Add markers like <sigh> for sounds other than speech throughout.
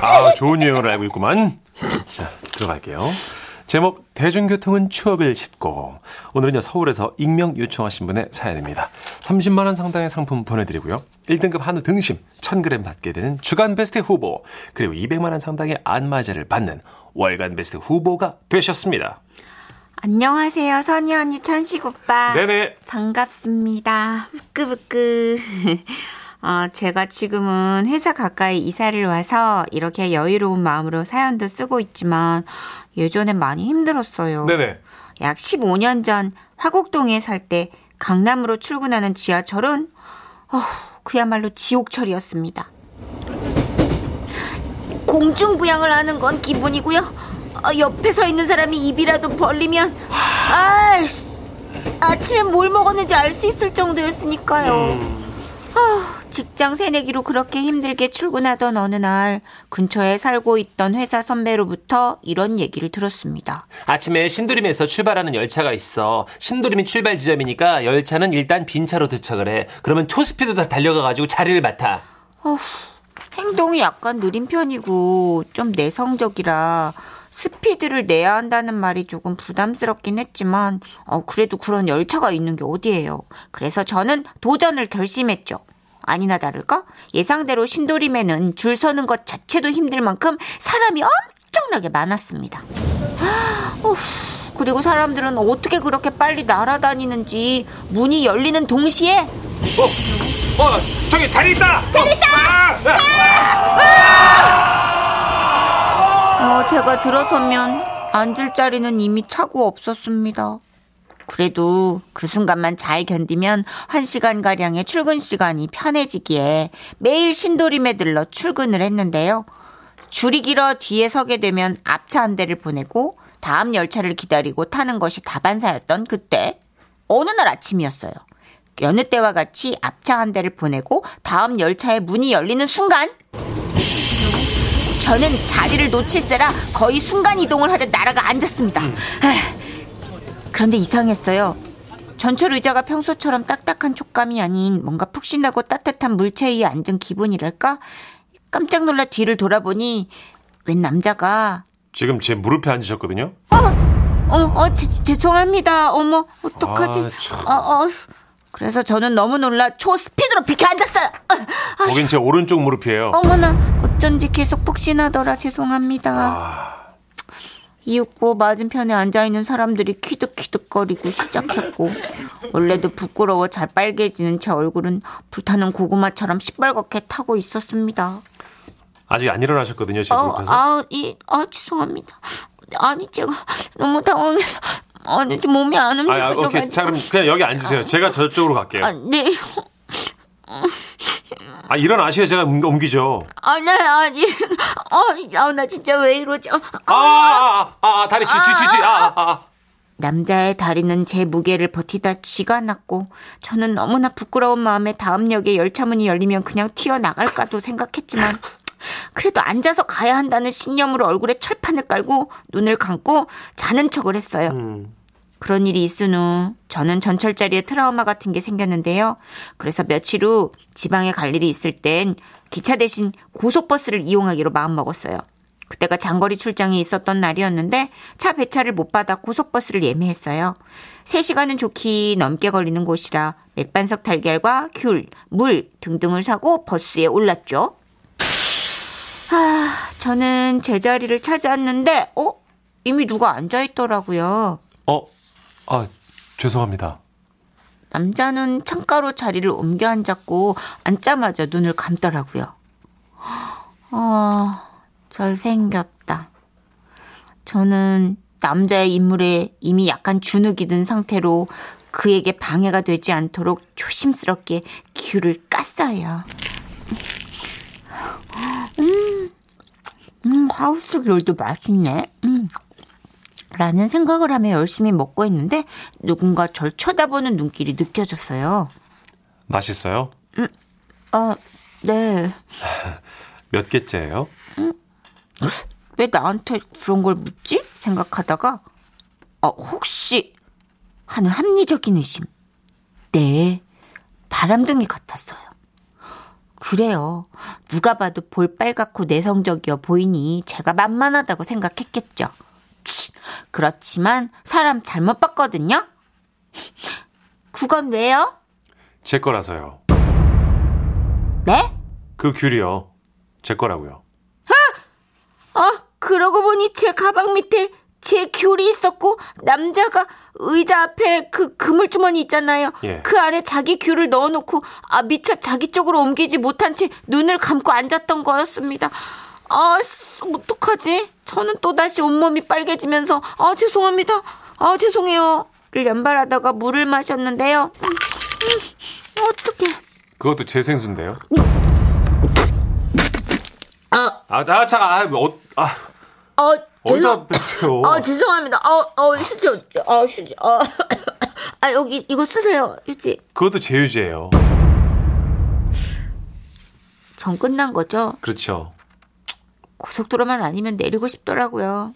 아, 좋은 유행어를 알고 있구만. 자, 들어갈게요. 제목 대중교통은 추억을 싣고 오늘은요 서울에서 익명 요청하신 분의 사연입니다. 30만 원 상당의 상품 보내드리고요. 1등급 한우 등심 1000g 받게 되는 주간 베스트 후보 그리고 200만 원 상당의 안마자를 받는 월간 베스트 후보가 되셨습니다. 안녕하세요, 선희 언니, 천식 오빠. 네네. 반갑습니다. 후끄부끄. 어, 제가 지금은 회사 가까이 이사를 와서 이렇게 여유로운 마음으로 사연도 쓰고 있지만 예전엔 많이 힘들었어요. 네네. 약 15년 전 화곡동에 살 때 강남으로 출근하는 지하철은 어, 그야말로 지옥철이었습니다. 공중부양을 하는 건 기본이고요. 어, 옆에 서 있는 사람이 입이라도 벌리면 아이씨 아침에 뭘 먹었는지 알 수 있을 정도였으니까요. 아, 직장 새내기로 그렇게 힘들게 출근하던 어느 날 근처에 살고 있던 회사 선배로부터 이런 얘기를 들었습니다. 아침에 신도림에서 출발하는 열차가 있어. 신도림이 출발 지점이니까 열차는 일단 빈차로 도착을 해. 그러면 초스피드 다 달려가가지고 자리를 맡아. 어후, 행동이 약간 느린 편이고 좀 내성적이라 스피드를 내야 한다는 말이 조금 부담스럽긴 했지만 어, 그래도 그런 열차가 있는 게 어디예요. 그래서 저는 도전을 결심했죠. 아니나 다를까 예상대로 신도림에는 줄 서는 것 자체도 힘들 만큼 사람이 엄청나게 많았습니다. 어후, 그리고 사람들은 어떻게 그렇게 빨리 날아다니는지 문이 열리는 동시에 어, 저기 자리 있다! 자리 있다! 어, 제가 들어서면 앉을 자리는 이미 차고 없었습니다. 그래도 그 순간만 잘 견디면 한 시간가량의 출근 시간이 편해지기에 매일 신도림에 들러 출근을 했는데요. 줄이 길어 뒤에 서게 되면 앞차 한 대를 보내고 다음 열차를 기다리고 타는 것이 다반사였던 그때 어느 날 아침이었어요. 여느 때와 같이 앞차 한 대를 보내고 다음 열차의 문이 열리는 순간 저는 자리를 놓칠세라 거의 순간 이동을 하듯 날아가 앉았습니다. 에휴, 그런데 이상했어요. 전철 의자가 평소처럼 딱딱한 촉감이 아닌 뭔가 푹신하고 따뜻한 물체 위에 앉은 기분이랄까? 깜짝 놀라 뒤를 돌아보니 웬 남자가 지금 제 무릎에 앉으셨거든요? 어머, 어, 제- 죄송합니다. 어머, 어떡하지? 아, 참. 어, 어. 그래서 저는 너무 놀라 초스피드로 비켜 앉았어요. 어, 거긴 제 오른쪽 무릎이에요. 어머나, 어쩐지 계속 푹신하더라. 죄송합니다. 아, 이윽고 맞은편에 앉아있는 사람들이 키득키득거리고 시작했고 원래도 부끄러워 잘 빨개지는 제 얼굴은 불타는 고구마처럼 시뻘겋게 타고 있었습니다. 아직 안 일어나셨거든요, 제 어. 아, 이, 아, 죄송합니다. 아니, 제가 너무 당황해서 아니, 지금 몸이 안 아, 아, 움직여가지고. 오케이. 자, 그럼 그냥 여기 앉으세요. 제가 저쪽으로 갈게요. 아, 네. 아, 일어나셔야 제가 옮- 옮기죠. 아, 네, 아니. <laughs> 아, 아, 나 진짜 왜 이러지? 아, 아, 아, 아, 아, 다리 쥐, 쥐, 쥐, 쥐. 아, 아, 아. 남자의 다리는 제 무게를 버티다 쥐가 났고 저는 너무나 부끄러운 마음에 다음 역에 열차문이 열리면 그냥 튀어나갈까도 생각했지만 그래도 앉아서 가야 한다는 신념으로 얼굴에 철판을 깔고 눈을 감고 자는 척을 했어요. 음. 그런 일이 있은 후 저는 전철 자리에 트라우마 같은 게 생겼는데요. 그래서 며칠 후 지방에 갈 일이 있을 땐 기차 대신 고속버스를 이용하기로 마음먹었어요. 그때가 장거리 출장이 있었던 날이었는데 차 배차를 못 받아 고속버스를 예매했어요. 3시간은 좋기 넘게 걸리는 곳이라 맥반석 달걀과 귤, 물 등등을 사고 버스에 올랐죠. 아, 저는 제 자리를 찾았는데 어? 이미 누가 앉아 있더라고요. 어, 아, 죄송합니다. 남자는 창가로 자리를 옮겨 앉았고 앉자마자 눈을 감더라고요. 아, 잘생겼다. 저는 남자의 인물에 이미 약간 주눅이 든 상태로 그에게 방해가 되지 않도록 조심스럽게 귤을 깠어요. 음, 음, 하우스 귤도 맛있네. 음. 라는 생각을 하며 열심히 먹고 있는데 누군가 절 쳐다보는 눈길이 느껴졌어요. 맛있어요? 아, 네. <laughs> 몇 개째예요? 왜 나한테 그런 걸 묻지? 생각하다가 어, 혹시 하는 합리적인 의심. 네. 바람둥이 같았어요. 그래요. 누가 봐도 볼빨갛고 내성적이어 보이니 제가 만만하다고 생각했겠죠. 치, 그렇지만 사람 잘못 봤거든요. 그건 왜요? 제 거라서요. 네? 그 귤이요. 제 거라고요. 아, 그러고 보니 제 가방 밑에 제 귤이 있었고 남자가 의자 앞에 그 그물주머니 있잖아요. 예. 그 안에 자기 귤을 넣어놓고 아 미처 자기 쪽으로 옮기지 못한 채 눈을 감고 앉았던 거였습니다. 아, 씨, 어떡하지? 저는 또다시 온몸이 빨개지면서 아 죄송합니다. 아 죄송해요.를 연발하다가 물을 마셨는데요. 음, 음, 어떡해. 그것도 제 생수인데요. 아, 아, 아, 자, 아, 어, 아, 어, 어디다 뺐어요? 아 죄송합니다. 어, 어 휴지. 아 휴지. 어. <coughs> 아 여기 이거 쓰세요. 휴지. 그것도 제 유지예요. 전 끝난 거죠. 그렇죠. 고속도로만 아니면 내리고 싶더라고요.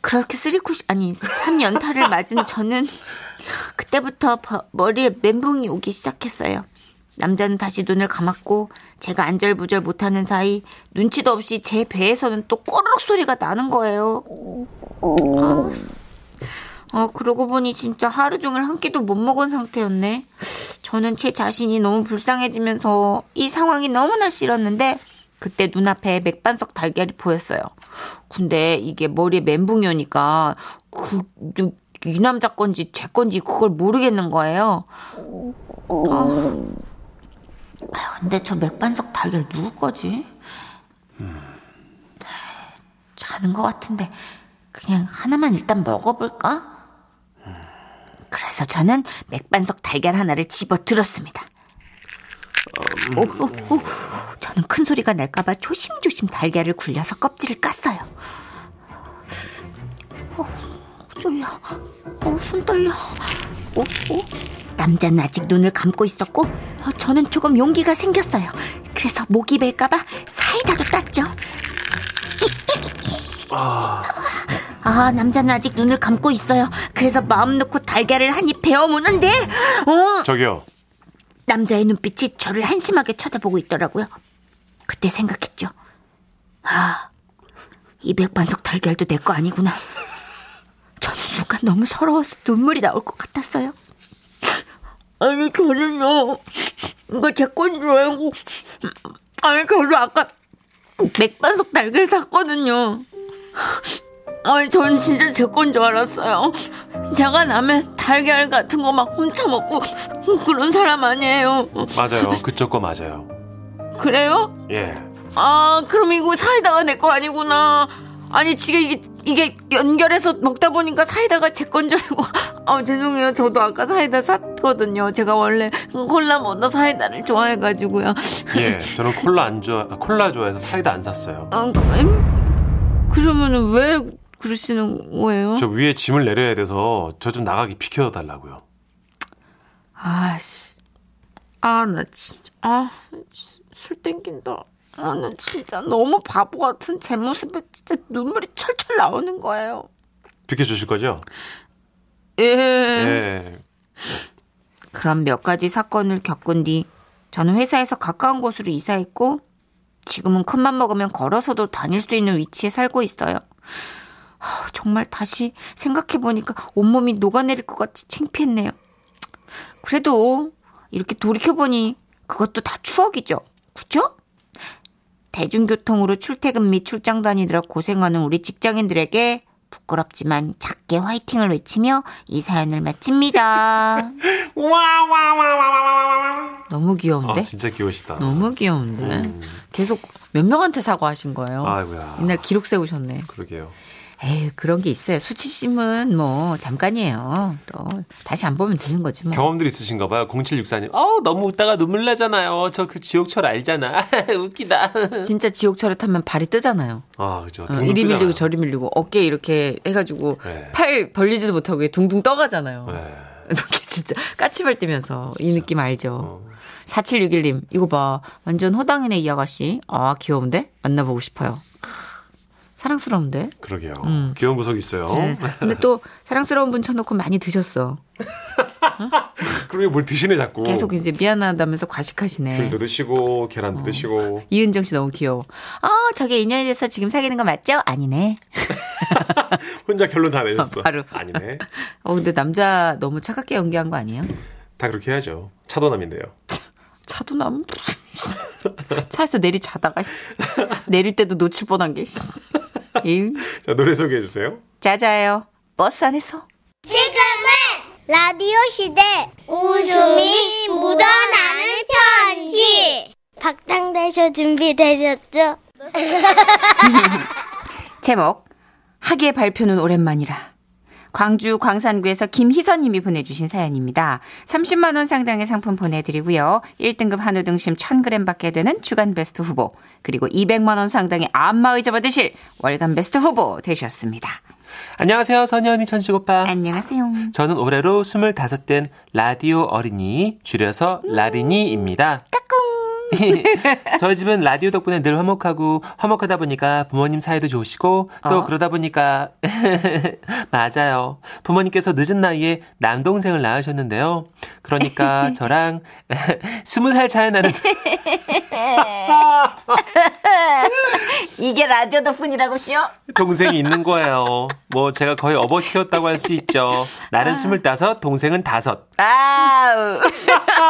그렇게 쓰리쿠 아니 3연타를 맞은 저는 그때부터 버- 머리에 멘붕이 오기 시작했어요. 남자는 다시 눈을 감았고 제가 안절부절 못하는 사이 눈치도 없이 제 배에서는 또 꼬르륵 소리가 나는 거예요. 아, 씨. 어, 그러고 보니 진짜 하루 종일 한 끼도 못 먹은 상태였네. 저는 제 자신이 너무 불쌍해지면서 이 상황이 너무나 싫었는데 그때 눈앞에 맥반석 달걀이 보였어요. 근데 이게 머리에 멘붕이 오니까 그, 이 남자 건지 제 건지 그걸 모르겠는 거예요. 아, 아유, 근데 저 맥반석 달걀 누구 거지? 자는 것 같은데 그냥 하나만 일단 먹어볼까? 그래서 저는 맥반석 달걀 하나를 집어 들었습니다. 오, 오, 오. 저는 큰 소리가 날까봐 조심조심 달걀을 굴려서 껍질을 깠어요. 어, 졸려. 어, 손 떨려. 어, 어. 남자는 아직 눈을 감고 있었고 어, 저는 조금 용기가 생겼어요. 그래서 목이 벨까봐 사이다도 땄죠. 아, 남자는 아직 눈을 감고 있어요. 그래서 마음 놓고 달걀을 한 입 베어 무는데, 어, 저기요. 남자의 눈빛이 저를 한심하게 쳐다보고 있더라고요. 그때 생각했죠. 아, 이 백반석 달걀도 내 거 아니구나. 저는 순간 너무 서러워서 눈물이 나올 것 같았어요. 아니, 저는요, 이거 제 건 줄 알고, 아니, 저도 아까 맥반석 달걀 샀거든요. 아니, 전 진짜 제 건 줄 알았어요. 제가 남의 달걀 같은 거 막 훔쳐먹고 그런 사람 아니에요. 맞아요. 그쪽 거 맞아요. 그래요? 예. 아, 그럼 이거 사이다가 내 거 아니구나. 아니, 지금 이게, 이게 연결해서 먹다 보니까 사이다가 제 건 줄 알고. <laughs> 아, 죄송해요. 저도 아까 사이다 샀거든요. 제가 원래 콜라보다 사이다를 좋아해가지고요. 예. <laughs> 저는 콜라 안 좋아, 아, 콜라 좋아해서 사이다 안 샀어요. 아, 음? 그러면은 왜 그러시는 거예요? 저 위에 짐을 내려야 돼서 저 좀 나가기 비켜달라고요. 아씨. 아, 나 진짜, 아, 술 땡긴다. 아, 나 진짜 너무 바보 같은 제 모습에 진짜 눈물이 철철 나오는 거예요. 비켜주실 거죠? 예. 예. 그런 몇 가지 사건을 겪은 뒤 저는 회사에서 가까운 곳으로 이사했고 지금은 큰맘 먹으면 걸어서도 다닐 수 있는 위치에 살고 있어요. 하, 정말 다시 생각해 보니까 온몸이 녹아내릴 것 같이 창피했네요. 그래도 이렇게 돌이켜 보니 그것도 다 추억이죠. 그죠? 대중교통으로 출퇴근 및 출장 다니느라 고생하는 우리 직장인들에게 부끄럽지만 작게 화이팅을 외치며 이 사연을 마칩니다. <laughs> 너무 귀여운데? 아, 진짜 귀여우시다. 너무 귀여운데? 음. 계속 몇 명한테 사과하신 거예요? 아이고야. 옛날 기록 세우셨네. 그러게요. 에이, 그런 게 있어요. 수치심은 뭐, 잠깐이에요. 또, 다시 안 보면 되는 거지 뭐. 경험들이 있으신가 봐요. 0764님. 어, 너무 웃다가 눈물 나잖아요. 저 그 지옥철 알잖아. <laughs> 웃기다. 진짜 지옥철에 타면 발이 뜨잖아요. 아, 그죠. 어, 이리 뜨잖아요. 밀리고 저리 밀리고 어깨 이렇게 해 가지고 네. 팔 벌리지도 못하고 둥둥 떠가잖아요. 네. <laughs> 이렇게 진짜 까치발 뛰면서 이 느낌 알죠? 어. 4761님, 이거 봐. 완전 호당이네, 이 아가씨. 아, 귀여운데? 만나보고 싶어요. 사랑스러운데? 그러게요. 음. 귀여운 구석이 있어요. 네. 근데 또 사랑스러운 분 쳐놓고 많이 드셨어. 어? <laughs> 그러게 뭘 드시네 자꾸. 계속 이제 미안하다면서 과식하시네. 귤도 드시고 계란도 드시고. 이은정 씨 너무 귀여워. 아, 저게 인연이 돼서 지금 사귀는 거 맞죠? 아니네. <laughs> 혼자 결론 다 내셨어. 바로. 아니네. <laughs> 어, 근데 남자 너무 차갑게 연기한 거 아니에요? 다 그렇게 해야죠. 차도남인데요. 차도남. <laughs> 차에서 내리 자다가 내릴 때도 놓칠 뻔한 게. 자 노래 소개해 주세요. 짜자요. 버스 안에서. 지금은 라디오 시대 웃음이 묻어나는 편지 박장대쇼 준비되셨죠? <laughs> 제목 학예 발표는 오랜만이라 광주 광산구에서 김희선님이 보내주신 사연입니다. 30만 원 상당의 상품 보내드리고요. 1등급 한우 등심 1,000g 받게 되는 주간 베스트 후보 그리고 200만 원 상당의 안마의자 받으실 월간 베스트 후보 되셨습니다. 안녕하세요 선희 언니 천식 오빠. 안녕하세요. 저는 올해로 25된 라디오 어린이 줄여서 라린이입니다. <laughs> 저희 집은 라디오 덕분에 늘 화목하고 화목하다 보니까 부모님 사이도 좋으시고 또 어? 그러다 보니까 <laughs> 맞아요. 부모님께서 늦은 나이에 남동생을 낳으셨는데요. 그러니까 <laughs> 저랑 20살 차이 나는 <laughs> 이게 라디오 덕분이라고 쇼? 동생이 있는 거예요. 뭐 제가 거의 어버 키웠다고 할 수 있죠. 나는 25, 동생은 5. 아우.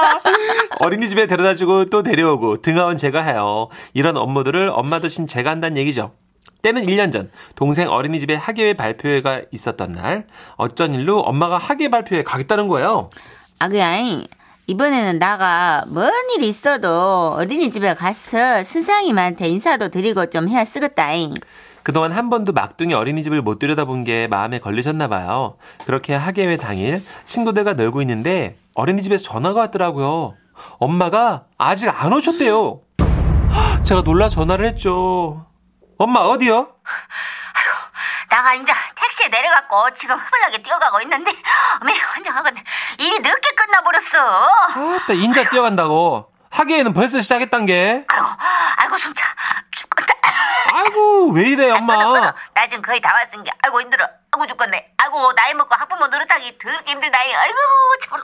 <laughs> 어린이집에 데려다주고 또 데려오고 등하원 제가 해요. 이런 업무들을 엄마 대신 제가 한다는 얘기죠. 때는 1년 전 동생 어린이집에 학예회 발표회가 있었던 날 어쩐 일로 엄마가 학예 발표회 가겠다는 거예요. 아, 그냥, 이 번에는 나가 뭔 일이 있어도 어린이집에 가서 선생님한테 인사도 드리고 좀 해야 쓰겠다잉. 그동안 한 번도 막둥이 어린이집을 못 들여다본 게 마음에 걸리셨나 봐요. 그렇게 학예회 당일 친구들과 놀고 있는데 어린이집에서 전화가 왔더라고요. 엄마가 아직 안 오셨대요. 제가 놀라 전화를 했죠. 엄마 어디요? 나가 이제 택시에 내려갖고 지금 흐물나게 뛰어가고 있는데, 어메, 하거든. 일이 늦게 끝나버렸어. 아따 인자 뛰어간다고. 학예회는 벌써 시작했단 게. 아이고, 아이고, 숨차. 죽겠다. 아이고 왜 이래 엄마. 나 지금 거의 다 왔은 게, 아이고, 힘들어. 아이고, 죽겠네. 아이고, 나이 먹고 학부모 노릇하기 더럽게 힘들다잉. 아이고, 참.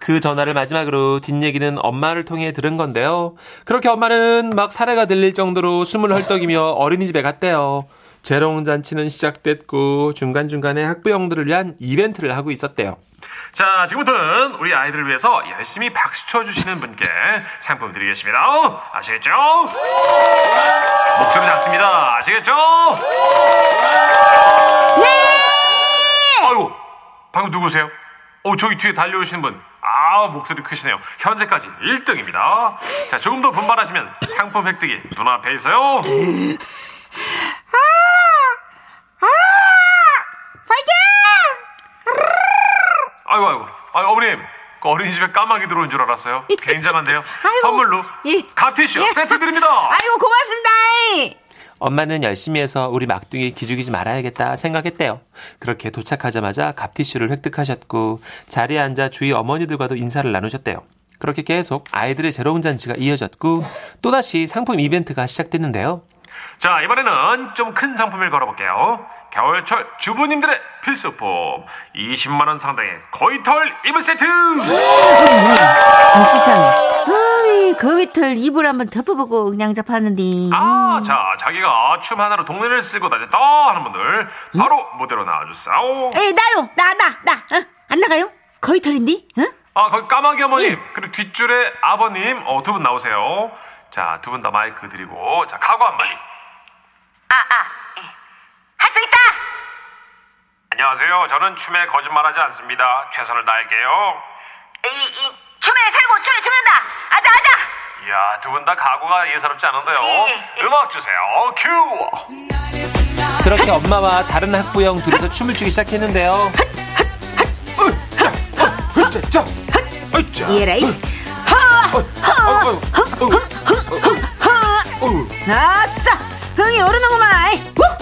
그 전화를 마지막으로 뒷얘기는 엄마를 통해 들은 건데요. 그렇게 엄마는 막 사례가 들릴 정도로 숨을 헐떡이며 어린이집에 갔대요. 재롱잔치는 시작됐고 중간중간에 학부형들을 위한 이벤트를 하고 있었대요. 자, 지금부터는 우리 아이들을 위해서 열심히 박수 쳐주시는 분께 상품 드리겠습니다. 아시겠죠? 목소리 작습니다. 아시겠죠? 네! 아이고, 방금 누구세요? 어, 저기 뒤에 달려오시는 분. 아, 목소리 크시네요. 현재까지 1등입니다. 자, 조금 더 분발하시면 상품 획득이 눈앞에 있어요. <laughs> 아이고, 아이고. 아, 어머님. 그 어린이집에 까마귀 들어온 줄 알았어요. <laughs> 굉장한데요. 선물로 예. 갓티슈 세트 드립니다. <laughs> 아이고, 고맙습니다. 엄마는 열심히 해서 우리 막둥이 기죽이지 말아야겠다 생각했대요. 그렇게 도착하자마자 갑티슈를 획득하셨고 자리에 앉아 주위 어머니들과도 인사를 나누셨대요. 그렇게 계속 아이들의 재롱 잔치가 이어졌고 또다시 상품 이벤트가 시작됐는데요. 자 이번에는 좀 큰 상품을 걸어볼게요. 겨울철 주부님들의 필수품 20만 원 상당의 거위털 이불 세트. 세상에. 아니, 그 위틀 이불 한번 덮어보고 그냥 잡았는데. 아, 자, 자기가 춤 하나로 동네를 쓸고 다녔다 하는 분들 바로 무대로 나와주세요. 에이, 나요! 나, 나, 나! 어? 안 나가요? 거의 털인디? 어? 아, 거기 까마귀 어머님, 예. 그리고 뒷줄에 아버님, 어, 두 분 나오세요. 자, 두 분 다 마이크 드리고, 자, 각오 한마디. 아, 아, 할 수 있다! 안녕하세요. 저는 춤에 거짓말하지 않습니다. 최선을 다할게요. 이, 이, 춤에 살고 춤에 죽는다! 아자, 아자! 이야, 두 분 다 각오가 예사롭지 않은데요. 예, 예. 음악 주세요. 큐! 그렇게 엄마와 다른 학부형 둘이서 춤을 추기 시작했는데요. 자, 자, 자, 이해라이. 아싸! 흥이 오르는구만! 우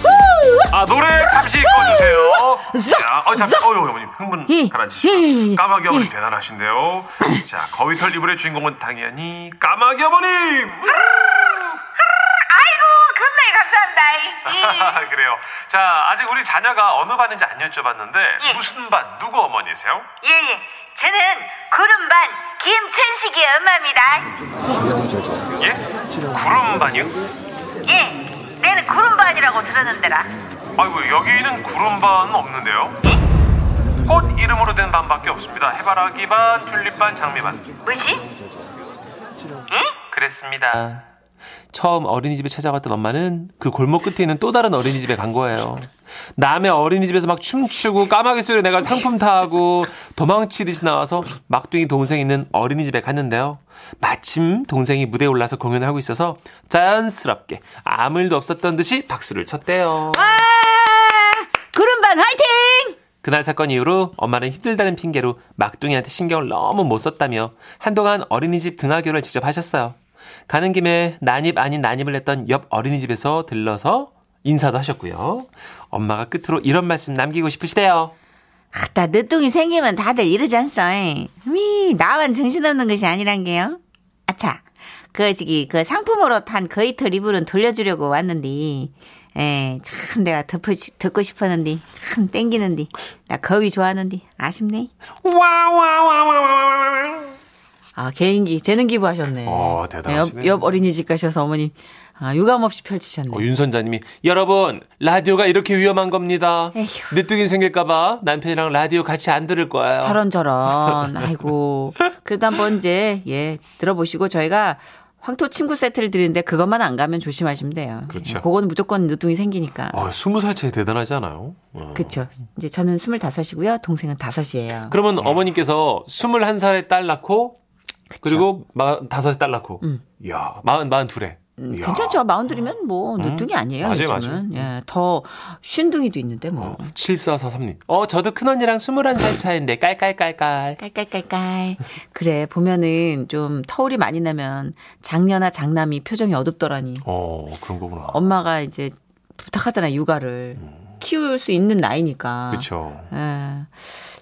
자, 자, 어 어유 어머님 흥분 예, 가라앉히시고 예, 예, 예. 까마귀 어머님 대단하신데요. <laughs> 자 거위털 이불의 주인공은 당연히 까마귀 어머님. 아이고, 겁나게 감사합니다. <laughs> 그래요. 자 아직 우리 자녀가 어느 반인지 안 여쭤봤는데 예. 무슨 반 누구 어머니세요? 예, 예. 저는 구름 반 김천식이 엄마입니다. 예? 구름 반이요? 예, 내는 구름반이라고 들었는데라. 아이고 여기는 구름반 없는데요? 꽃 이름으로 된 반밖에 없습니다. 해바라기 반, 튤립 반, 장미 반. 뭐시? 그랬습니다. 처음 어린이집에 찾아갔던 엄마는 그 골목 끝에 있는 또 다른 어린이집에 간 거예요. 남의 어린이집에서 막 춤추고 까마귀 소리 내가 상품 타고 도망치듯이 나와서 막둥이 동생 있는 어린이집에 갔는데요. 마침 동생이 무대에 올라서 공연을 하고 있어서 자연스럽게 아무 일도 없었던 듯이 박수를 쳤대요. 아, 구름반 화이팅! 그날 사건 이후로 엄마는 힘들다는 핑계로 막둥이한테 신경을 너무 못 썼다며 한동안 어린이집 등하교를 직접 하셨어요. 가는 김에 난입 아닌 난입을 했던 옆 어린이집에서 들러서 인사도 하셨고요. 엄마가 끝으로 이런 말씀 남기고 싶으시대요. 아따, 늦둥이 생기면 다들 이러지 않소. 위, 나만 정신없는 것이 아니란 게요. 아차, 그, 저기, 그 상품으로 탄 거이터 리블은 돌려주려고 왔는데, 에, 참 내가 듣고, 싶- 듣고 싶었는데, 참 땡기는데, 나 거위 좋아하는데, 아쉽네. 아, 개인기, 재능 기부하셨네. 어, 대단하시네요. 옆, 옆 어린이집 가셔서 어머님, 아, 유감 없이 펼치셨네. 어, 윤 선자님이 여러분 라디오가 이렇게 위험한 겁니다. 에휴. 늦둥이 생길까봐 남편이랑 라디오 같이 안 들을 거예요. 저런 저런 아이고 그래도 한번 이제 예 들어보시고 저희가 황토 침구 세트를 드리는데 그것만 안 가면 조심하시면 돼요. 그렇죠. 예, 그거는 무조건 늦둥이 생기니까. 어, 스무 살 차이 대단하지 않아요? 어. 그렇죠. 이제 저는 스물다섯이고요. 동생은 다섯이에요. 그러면 어머님께서 21살에 딸 낳고 그리고 마, 다섯에 딸 낳고 이야 마흔 마흔 둘에 음. 괜찮죠. 마흔둘이면 뭐 늦둥이 아니에요. 맞아요, 요즘은. 예, 더 쉰둥이도 있는데 뭐. 7443님. 어, 저도 큰언니랑 21살 차인데 깔깔깔깔. 깔깔깔깔. 그래 보면은 좀 터울이 많이 나면 장녀나 장남이 표정이 어둡더라니. 어, 그런 거구나. 엄마가 이제 부탁하잖아 육아를 키울 수 있는 나이니까. 그렇죠. 예.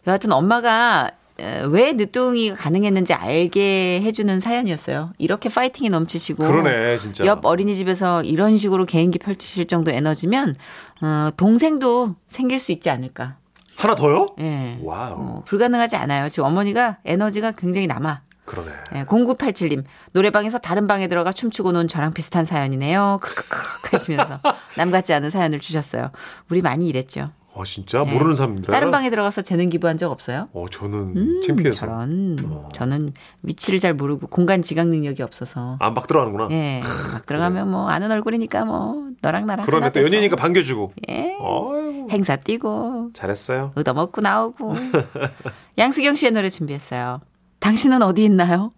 여하튼 엄마가 에, 왜 늦둥이가 가능했는지 알게 해주는 사연이었어요. 이렇게 파이팅이 넘치시고 그러네, 진짜. 옆 어린이집에서 이런 식으로 개인기 펼치실 정도 에너지면 어, 동생도 생길 수 있지 않을까. 하나 더요? 예. Wow. 어, 불가능하지 않아요. 지금 어머니가 에너지가 굉장히 남아. 그러네. 예, 0987님 노래방에서 다른 방에 들어가 춤추고 논 저랑 비슷한 사연이네요. 크크크 하시면서 <laughs> 남 같지 않은 사연을 주셨어요. 우리 많이 이랬죠. 아, 진짜 모르는 사람들. 예. 다른 방에 들어가서 재능 기부한 적 없어요? 어, 저는 음, 창피해서 저런 저는 위치를 잘 모르고 공간 지각 능력이 없어서 안막 들어가는구나. 예, 막 들어가면 뭐 아는 얼굴이니까 뭐 너랑 나랑 그러네 또 돼서 연예인이니까 반겨주고. 예, 어이구. 행사 뛰고 잘했어요. 얻어먹고 나오고 <laughs> 양수경 씨의 노래 준비했어요. 당신은 어디 있나요?